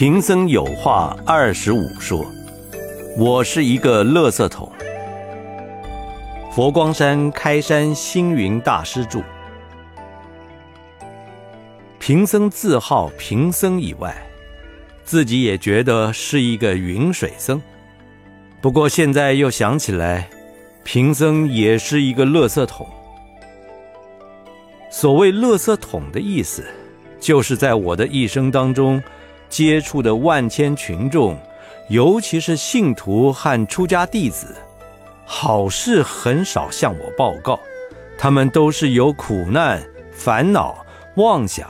贫僧有话二十五说，我是一个垃圾桶。佛光山开山星云大师著。贫僧自号贫僧以外，自己也觉得是一个云水僧。不过现在又想起来，贫僧也是一个垃圾桶。所谓垃圾桶的意思，就是在我的一生当中。接触的万千群众，尤其是信徒和出家弟子，好事很少向我报告，他们都是有苦难、烦恼、妄想、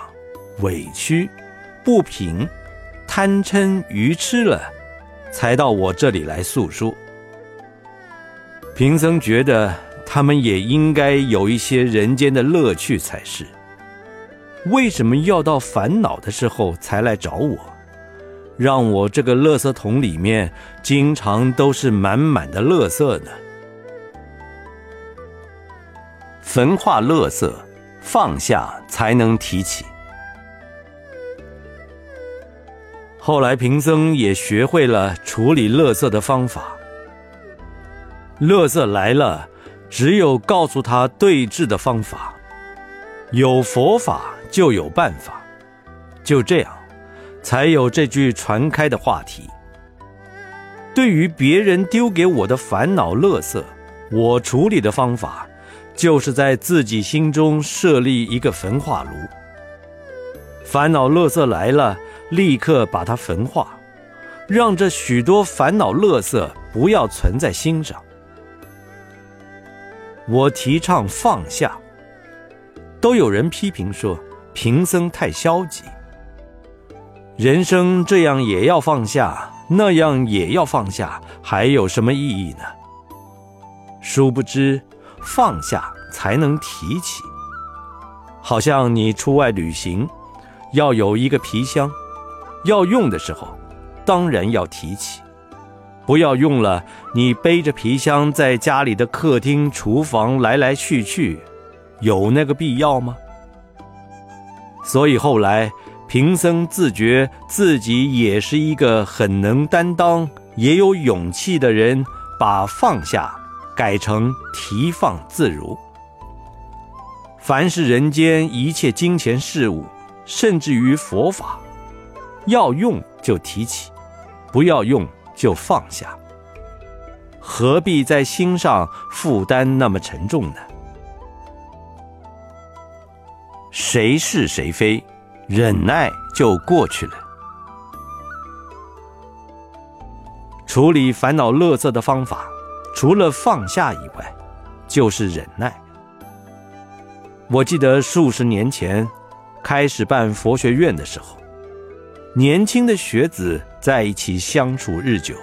委屈、不平、贪嗔愚痴了，才到我这里来诉说。贫僧觉得他们也应该有一些人间的乐趣才是。为什么要到烦恼的时候才来找我？让我这个垃圾桶里面经常都是满满的垃圾呢？焚化垃圾，放下才能提起。后来贫僧也学会了处理垃圾的方法。垃圾来了，只有告诉他对治的方法。有佛法。就有办法，就这样，才有这句传开的话题。对于别人丢给我的烦恼、乐色，我处理的方法，就是在自己心中设立一个焚化炉。烦恼、乐色来了，立刻把它焚化，让这许多烦恼、乐色不要存在心上。我提倡放下，都有人批评说。贫僧太消极，人生这样也要放下，那样也要放下，还有什么意义呢？殊不知，放下才能提起。好像你出外旅行，要有一个皮箱，要用的时候，当然要提起；不要用了，你背着皮箱在家里的客厅、厨房来来去去，有那个必要吗？所以后来，贫僧自觉自己也是一个很能担当、也有勇气的人，把放下改成提放自如。凡是人间一切金钱事物，甚至于佛法，要用就提起，不要用就放下。何必在心上负担那么沉重呢？谁是谁非，忍耐就过去了。处理烦恼、乐色的方法，除了放下以外，就是忍耐。我记得数十年前开始办佛学院的时候，年轻的学子在一起相处日久，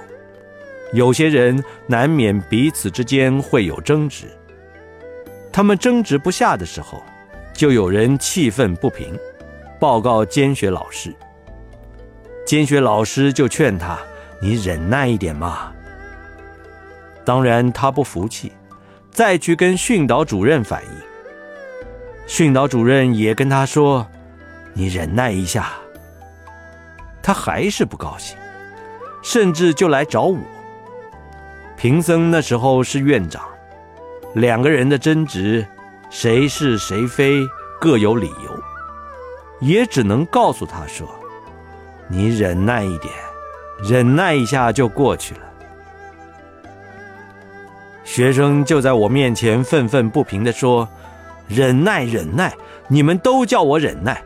有些人难免彼此之间会有争执。他们争执不下的时候，就有人气愤不平，报告监学老师。监学老师就劝他：“你忍耐一点嘛。”当然他不服气，再去跟训导主任反映。训导主任也跟他说：“你忍耐一下。”他还是不高兴，甚至就来找我。贫僧那时候是院长，两个人的争执。谁是谁非各有理由，也只能告诉他说：“你忍耐一点，忍耐一下就过去了。”学生就在我面前愤愤不平地说：“忍耐，忍耐，你们都叫我忍耐，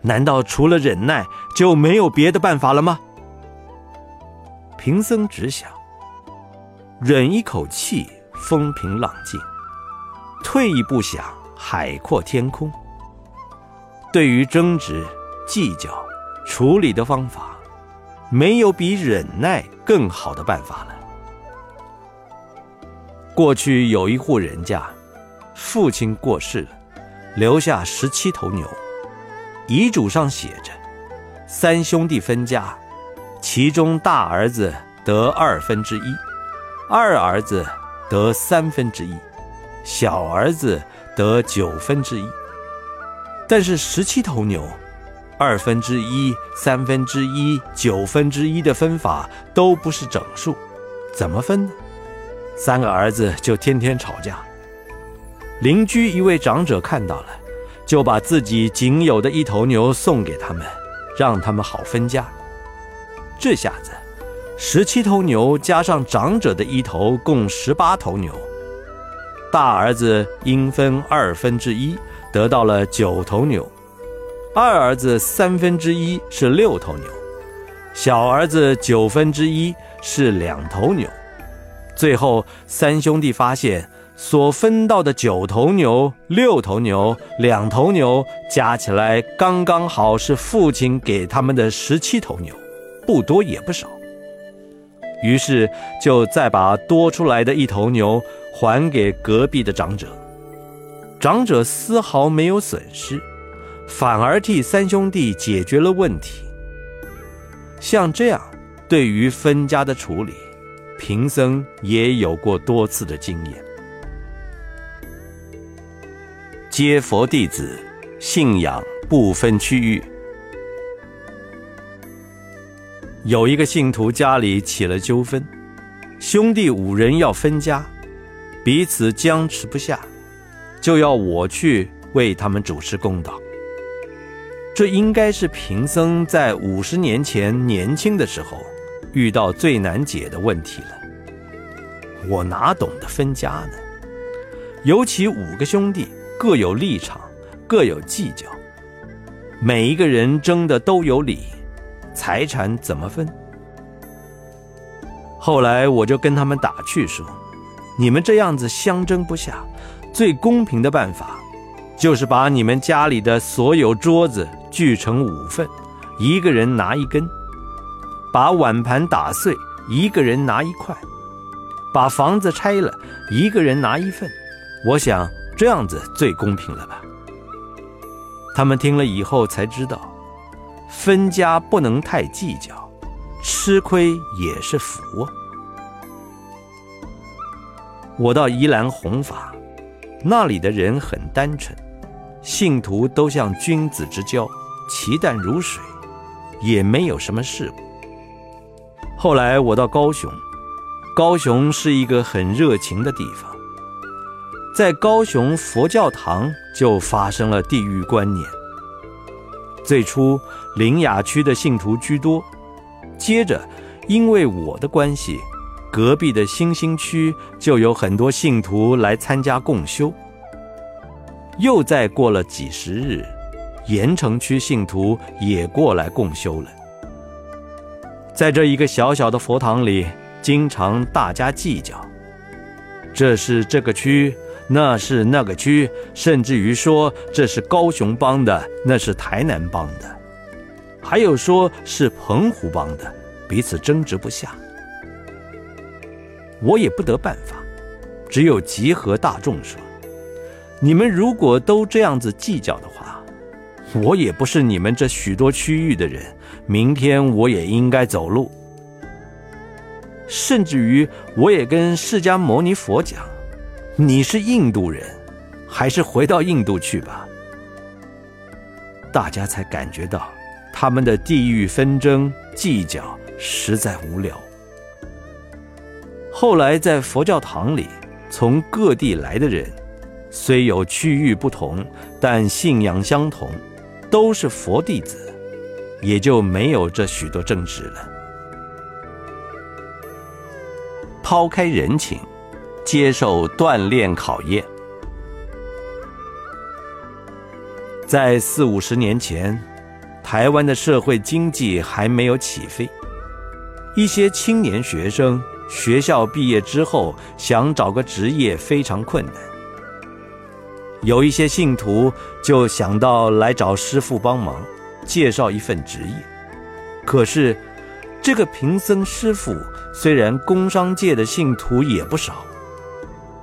难道除了忍耐就没有别的办法了吗？”贫僧只想忍一口气，风平浪静。退一步想，海阔天空。对于争执、计较、处理的方法，没有比忍耐更好的办法了。过去有一户人家，父亲过世了，留下十七头牛，遗嘱上写着：三兄弟分家，其中大儿子得二分之一，二儿子得三分之一。小儿子得九分之一，但是十七头牛，二分之一、三分之一、九分之一的分法都不是整数，怎么分呢？三个儿子就天天吵架。邻居一位长者看到了，就把自己仅有的一头牛送给他们，让他们好分家。这下子，十七头牛加上长者的一头，共十八头牛。大儿子应分二分之一，得到了九头牛；二儿子三分之一是六头牛；小儿子九分之一是两头牛。最后，三兄弟发现所分到的九头牛、六头牛、两头牛加起来刚刚好是父亲给他们的十七头牛，不多也不少。于是就再把多出来的一头牛还给隔壁的长者，长者丝毫没有损失，反而替三兄弟解决了问题。像这样，对于分家的处理。贫僧也有过多次的经验。接佛弟子，信仰不分区域。有一个信徒家里起了纠纷，兄弟五人要分家，彼此僵持不下，就要我去为他们主持公道。这应该是贫僧在五十年前年轻的时候。遇到最难解的问题了，我哪懂得分家呢？尤其五个兄弟各有立场，各有计较，每一个人争的都有理，财产怎么分？后来我就跟他们打趣说：“你们这样子相争不下，最公平的办法，就是把你们家里的所有桌子锯成五份，一个人拿一根。”把碗盘打碎，一个人拿一块；把房子拆了，一个人拿一份。我想这样子最公平了吧？他们听了以后才知道，分家不能太计较，吃亏也是福。我到宜兰弘法，那里的人很单纯，信徒都像君子之交，其淡如水，也没有什么事故。后来我到高雄，高雄是一个很热情的地方。在高雄佛教堂就发生了地域观念。最初林雅区的信徒居多，接着因为我的关系，隔壁的新兴区就有很多信徒来参加共修。又再过了几十日，盐城区信徒也过来共修了。在这一个小小的佛堂里，经常大家计较，这是这个区，那是那个区，甚至于说这是高雄帮的，那是台南帮的，还有说是澎湖帮的，彼此争执不下。我也不得办法，只有集合大众说：你们如果都这样子计较的话，我也不是你们这许多区域的人。明天我也应该走路，甚至于我也跟释迦牟尼佛讲：“你是印度人，还是回到印度去吧。”大家才感觉到他们的地域纷争计较实在无聊。后来在佛教堂里，从各地来的人，虽有区域不同，但信仰相同，都是佛弟子。也就没有这许多争执了。抛开人情，接受锻炼考验。在四五十年前，台湾的社会经济还没有起飞，一些青年学生学校毕业之后想找个职业非常困难，有一些信徒就想到来找师父帮忙。介绍一份职业，可是这个贫僧师傅虽然工商界的信徒也不少，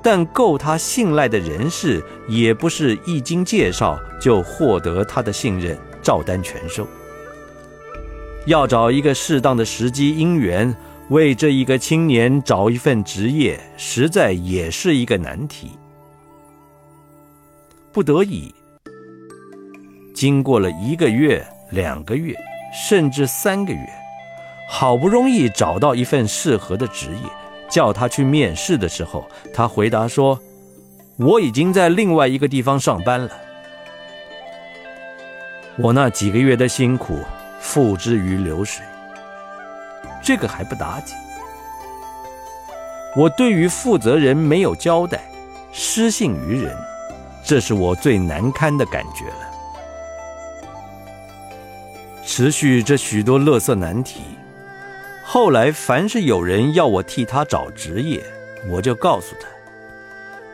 但够他信赖的人士也不是一经介绍就获得他的信任，照单全收。要找一个适当的时机因缘，为这一个青年找一份职业，实在也是一个难题。不得已。经过了一个月、两个月，甚至三个月，好不容易找到一份适合的职业，叫他去面试的时候，他回答说：“我已经在另外一个地方上班了。”我那几个月的辛苦付之于流水，这个还不打紧。我对于负责人没有交代，失信于人，这是我最难堪的感觉了。持续这许多乐色难题，后来凡是有人要我替他找职业，我就告诉他：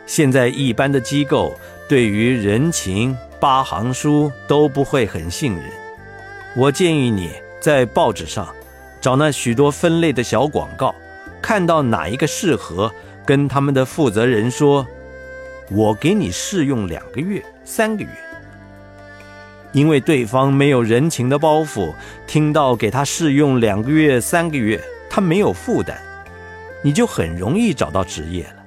现在一般的机构对于人情八行书都不会很信任。我建议你在报纸上找那许多分类的小广告，看到哪一个适合，跟他们的负责人说：“我给你试用两个月、三个月。”因为对方没有人情的包袱，听到给他试用两个月、三个月，他没有负担，你就很容易找到职业了。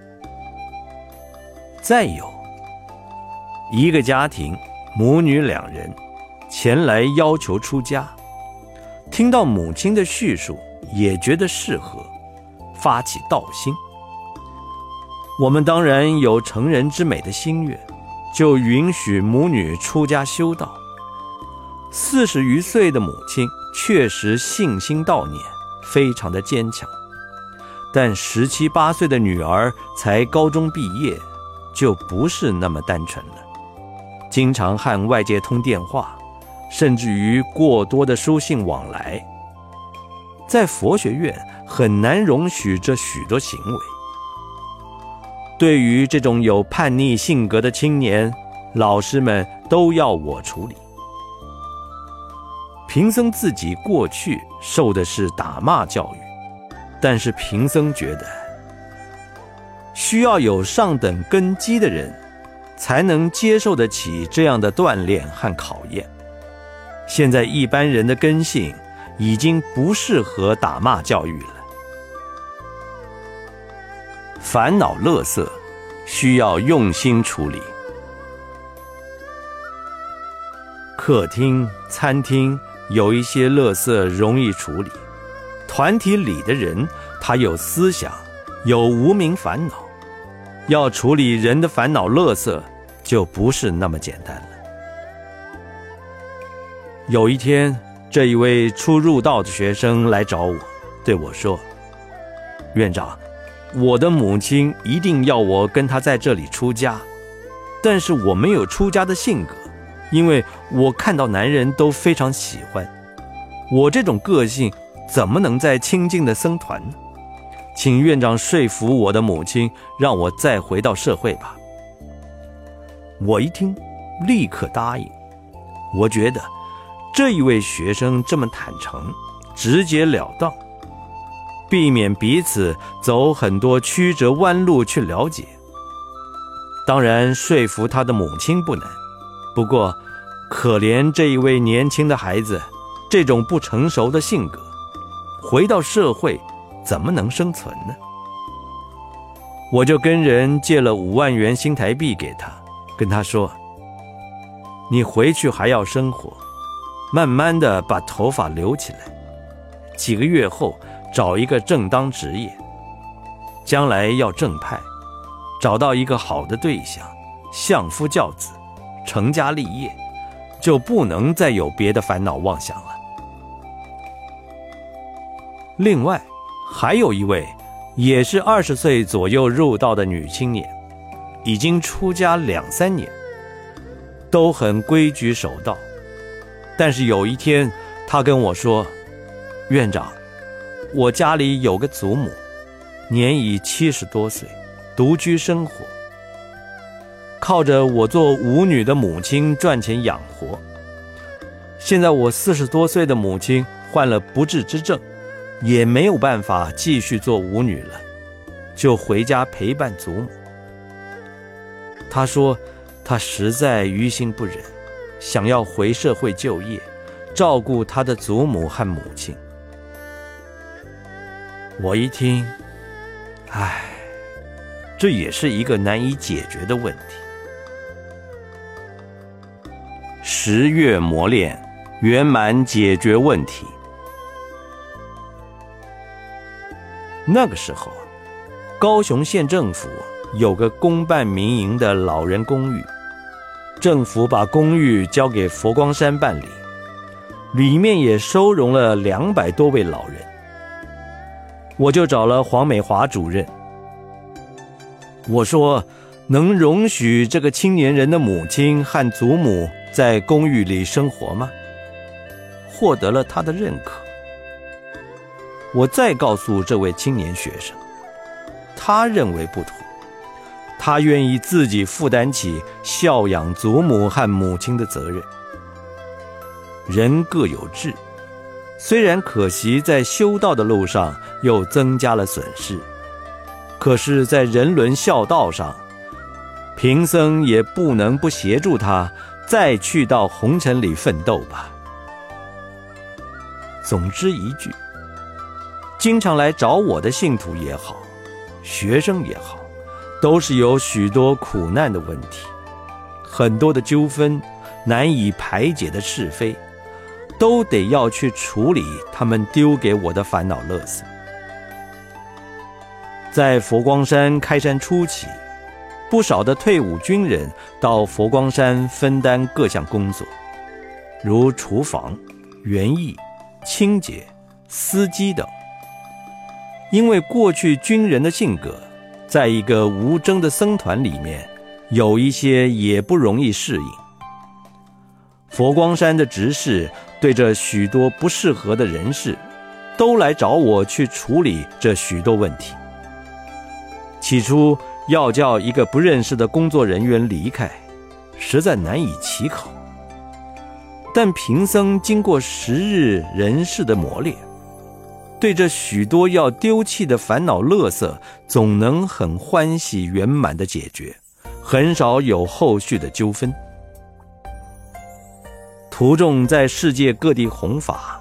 再有一个家庭，母女两人前来要求出家，听到母亲的叙述，也觉得适合，发起道心。我们当然有成人之美的心愿，就允许母女出家修道。四十余岁的母亲确实信心道念，非常的坚强，但十七八岁的女儿才高中毕业，就不是那么单纯了。经常和外界通电话，甚至于过多的书信往来，在佛学院很难容许这许多行为。对于这种有叛逆性格的青年，老师们都要我处理。贫僧自己过去受的是打骂教育，但是贫僧觉得，需要有上等根基的人，才能接受得起这样的锻炼和考验。现在一般人的根性已经不适合打骂教育了。烦恼乐色，需要用心处理。客厅、餐厅。有一些乐色容易处理，团体里的人他有思想，有无名烦恼，要处理人的烦恼乐色就不是那么简单。有一天，这一位初入道的学生来找我，对我说：“院长，我的母亲一定要我跟她在这里出家，但是我没有出家的性格。”因为我看到男人都非常喜欢我这种个性，怎么能在清净的僧团呢？请院长说服我的母亲，让我再回到社会吧。我一听，立刻答应。我觉得这一位学生这么坦诚、直截了当，避免彼此走很多曲折弯路去了解。当然，说服他的母亲不难。不过，可怜这一位年轻的孩子，这种不成熟的性格，回到社会怎么能生存呢？我就跟人借了五万元新台币给他，跟他说：“你回去还要生活，慢慢的把头发留起来，几个月后找一个正当职业，将来要正派，找到一个好的对象，相夫教子。”成家立业，就不能再有别的烦恼妄想了。另外，还有一位，也是二十岁左右入道的女青年，已经出家两三年，都很规矩守道。但是有一天，他跟我说：“院长，我家里有个祖母，年已七十多岁，独居生活。”靠着我做舞女的母亲赚钱养活。现在我四十多岁的母亲患了不治之症，也没有办法继续做舞女了，就回家陪伴祖母。他说，他实在于心不忍，想要回社会就业，照顾他的祖母和母亲。我一听，唉，这也是一个难以解决的问题。十月磨练，圆满解决问题。那个时候，高雄县政府有个公办民营的老人公寓，政府把公寓交给佛光山办理，里面也收容了两百多位老人。我就找了黄美华主任，我说能容许这个青年人的母亲和祖母在公寓里生活吗？获得了他的认可。我再告诉这位青年学生，他认为不妥，他愿意自己负担起孝养祖母和母亲的责任。人各有志，虽然可惜在修道的路上又增加了损失，可是，在人伦孝道上，贫僧也不能不协助他再去到红尘里奋斗吧。总之一句。经常来找我的信徒也好，学生也好，都是有许多苦难的问题，很多的纠纷难以排解的是非，都得要去处理他们丢给我的烦恼乐色。在佛光山开山初期，不少的退伍军人到佛光山分担各项工作，如厨房、园艺、清洁、司机等。因为过去军人的性格，在一个无争的僧团里面，有一些也不容易适应。佛光山的执事对这许多不适合的人士，都来找我去处理这许多问题。起初要叫一个不认识的工作人员离开，实在难以启口。但贫僧经过十日人事的磨练。对这许多要丢弃的烦恼乐色，总能很欢喜圆满的解决，很少有后续的纠纷。徒众在世界各地弘法，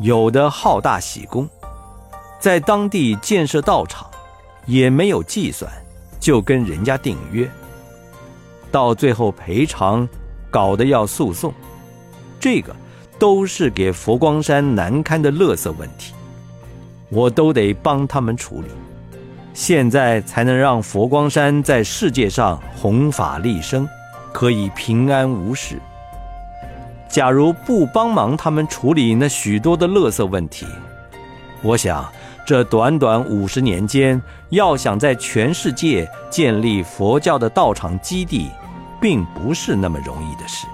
有的好大喜功，在当地建设道场，也没有计算，就跟人家订约，到最后赔偿，搞得要诉讼，这个都是给佛光山难堪的乐色问题。我都得帮他们处理，现在才能让佛光山在世界上弘法利生，可以平安无事。假如不帮忙他们处理那许多的垃圾问题，我想这短短五十年间，要想在全世界建立佛教的道场基地，并不是那么容易的事。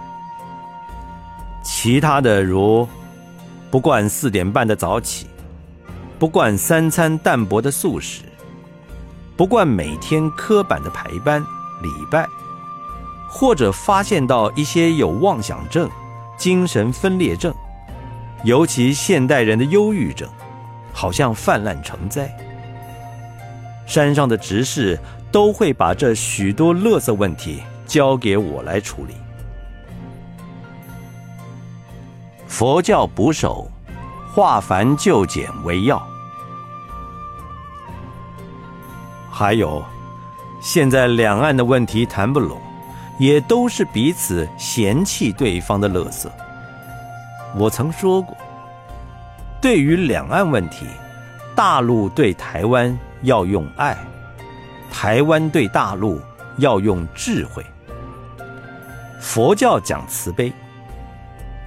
其他的如不惯四点半的早起。不惯三餐淡薄的素食，不惯每天刻板的排班礼拜，或者发现到一些有妄想症、精神分裂症，尤其现代人的忧郁症，好像泛滥成灾。山上的执事都会把这许多垃圾问题交给我来处理。佛教捕手，化繁就简为要。还有，现在两岸的问题谈不拢，也都是彼此嫌弃对方的乐色。我曾说过，对于两岸问题，大陆对台湾要用爱，台湾对大陆要用智慧。佛教讲慈悲，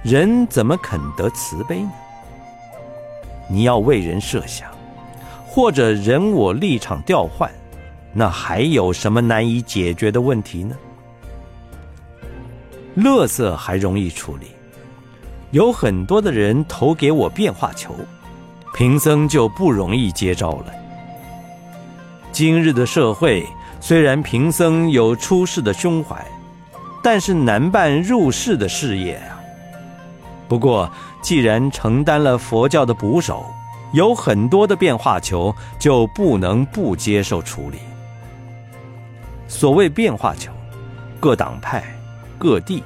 人怎么肯得慈悲呢？你要为人设想。或者人我立场调换，那还有什么难以解决的问题呢？乐色还容易处理，有很多的人投给我变化球，贫僧就不容易接招了。今日的社会虽然贫僧有出世的胸怀，但是难办入世的事业啊。不过既然承担了佛教的捕手。有很多的变化球就不能不接受处理。所谓变化球，各党派、各地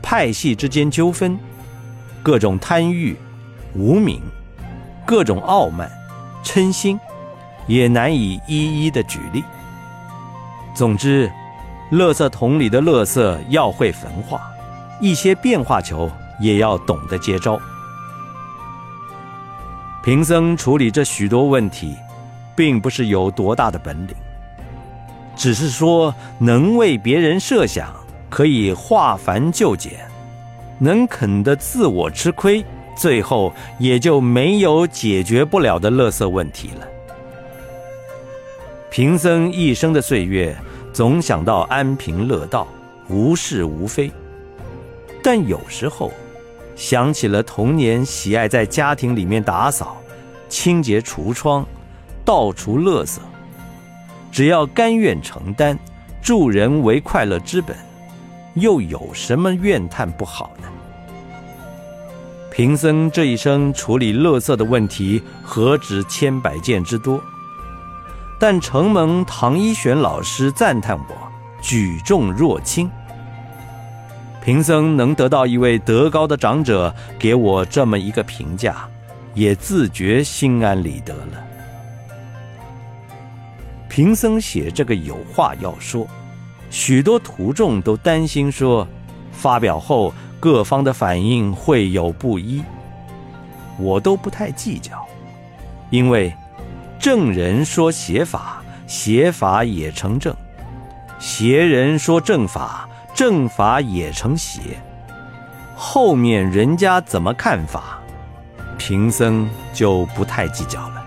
派系之间纠纷，各种贪欲、无名，各种傲慢、嗔心，也难以一一的举例。总之，垃圾桶里的垃圾要会焚化，一些变化球也要懂得接招。贫僧处理这许多问题，并不是有多大的本领，只是说能为别人设想，可以化繁就简，能肯得自我吃亏，最后也就没有解决不了的垃圾问题了。贫僧一生的岁月，总想到安贫乐道，无是无非，但有时候。想起了童年喜爱在家庭里面打扫、清洁橱窗、倒除垃圾，只要甘愿承担，助人为快乐之本，又有什么怨叹不好呢？贫僧这一生处理垃圾的问题何止千百件之多，但承蒙唐一玄老师赞叹我举重若轻。贫僧能得到一位德高的长者给我这么一个评价，也自觉心安理得了。贫僧写这个有话要说，许多徒众都担心说，发表后各方的反应会有不一，我都不太计较，因为正人说邪法，邪法也成正；邪人说正法。正法也成邪，后面人家怎么看法，贫僧就不太计较了。